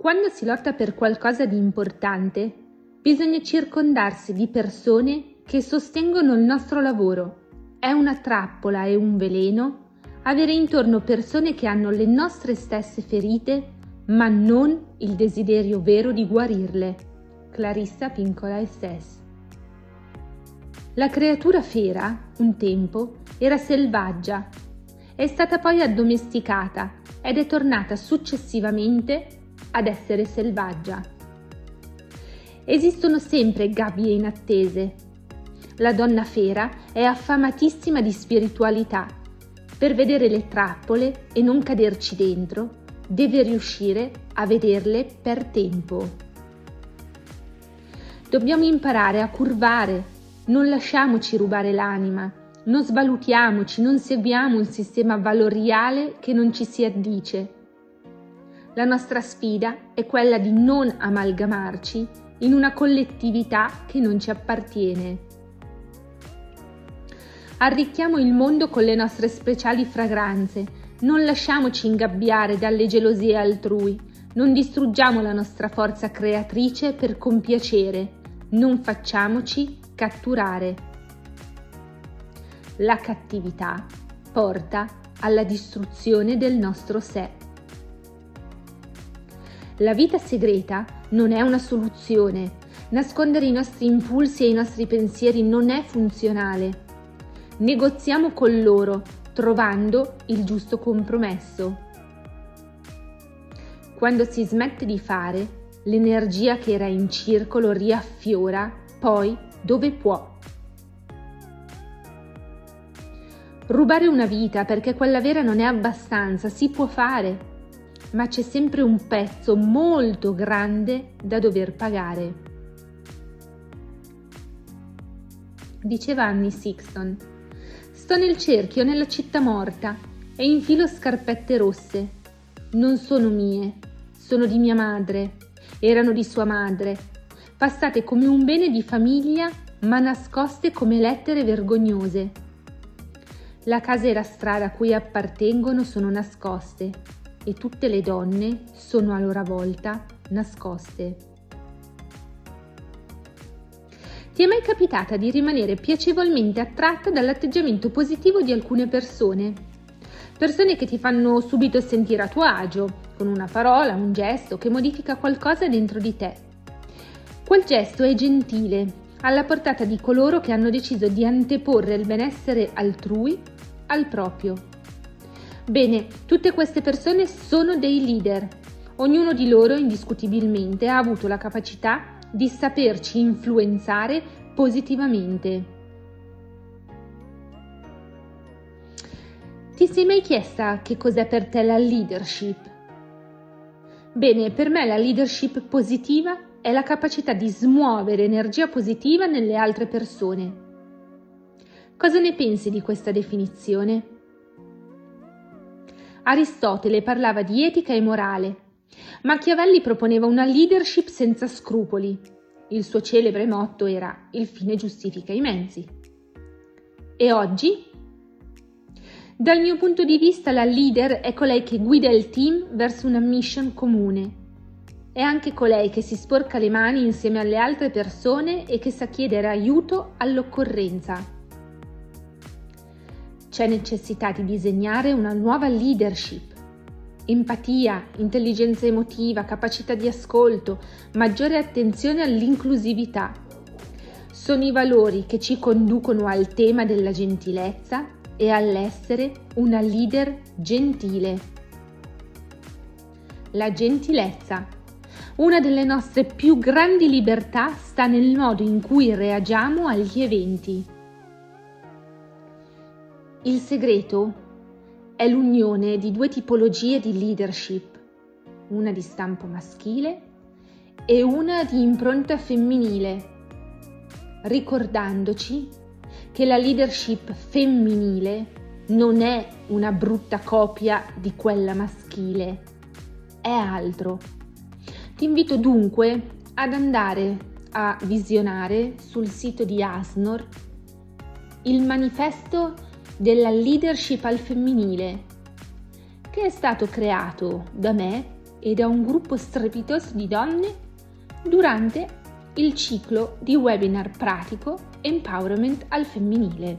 Quando si lotta per qualcosa di importante, bisogna circondarsi di persone che sostengono il nostro lavoro. È una trappola e un veleno avere intorno persone che hanno le nostre stesse ferite, ma non il desiderio vero di guarirle. Clarissa Pincola Estes. La creatura fera, un tempo, era selvaggia, è stata poi addomesticata ed è tornata successivamente ad essere selvaggia. Esistono sempre gabbie inattese. La donna fera è affamatissima di spiritualità. Per vedere le trappole e non caderci dentro, deve riuscire a vederle per tempo. Dobbiamo imparare a curvare, non lasciamoci rubare l'anima, non svalutiamoci, non seguiamo un sistema valoriale che non ci si addice. La nostra sfida è quella di non amalgamarci in una collettività che non ci appartiene. Arricchiamo il mondo con le nostre speciali fragranze, non lasciamoci ingabbiare dalle gelosie altrui, non distruggiamo la nostra forza creatrice per compiacere, non facciamoci catturare. La cattività porta alla distruzione del nostro sé. La vita segreta non è una soluzione. Nascondere i nostri impulsi e i nostri pensieri non è funzionale. Negoziamo con loro, trovando il giusto compromesso. Quando si smette di fare, l'energia che era in circolo riaffiora poi dove può. Rubare una vita perché quella vera non è abbastanza, si può fare, ma c'è sempre un pezzo molto grande da dover pagare. Diceva Annie Sixton, sto nel cerchio nella città morta e infilo scarpette rosse. Non sono mie, sono di mia madre, erano di sua madre, passate come un bene di famiglia ma nascoste come lettere vergognose la casa e la strada a cui appartengono sono nascoste e tutte le donne sono a loro volta nascoste. Ti è mai capitata di rimanere piacevolmente attratta dall'atteggiamento positivo di alcune persone? Persone che ti fanno subito sentire a tuo agio, con una parola, un gesto che modifica qualcosa dentro di te. Quel gesto è gentile, alla portata di coloro che hanno deciso di anteporre il benessere altrui al proprio. Bene, tutte queste persone sono dei leader. Ognuno di loro indiscutibilmente ha avuto la capacità di saperci influenzare positivamente. Ti sei mai chiesta che cos'è per te la leadership? Bene, per me la leadership positiva è la capacità di smuovere energia positiva nelle altre persone. Cosa ne pensi di questa definizione? Aristotele parlava di etica e morale. Machiavelli proponeva una leadership senza scrupoli. Il suo celebre motto era il fine giustifica i mezzi. E oggi? Dal mio punto di vista la leader è colei che guida il team verso una mission comune è anche colei che si sporca le mani insieme alle altre persone e che sa chiedere aiuto all'occorrenza. C'è necessità di disegnare una nuova leadership. Empatia, intelligenza emotiva, capacità di ascolto, maggiore attenzione all'inclusività. Sono i valori che ci conducono al tema della gentilezza e all'essere una leader gentile. La gentilezza una delle nostre più grandi libertà sta nel modo in cui reagiamo agli eventi. Il segreto è l'unione di due tipologie di leadership, una di stampo maschile e una di impronta femminile, ricordandoci che la leadership femminile non è una brutta copia di quella maschile, è altro. Ti invito dunque ad andare a visionare sul sito di Asnor il manifesto della leadership al femminile che è stato creato da me e da un gruppo strepitoso di donne durante il ciclo di webinar pratico Empowerment al femminile.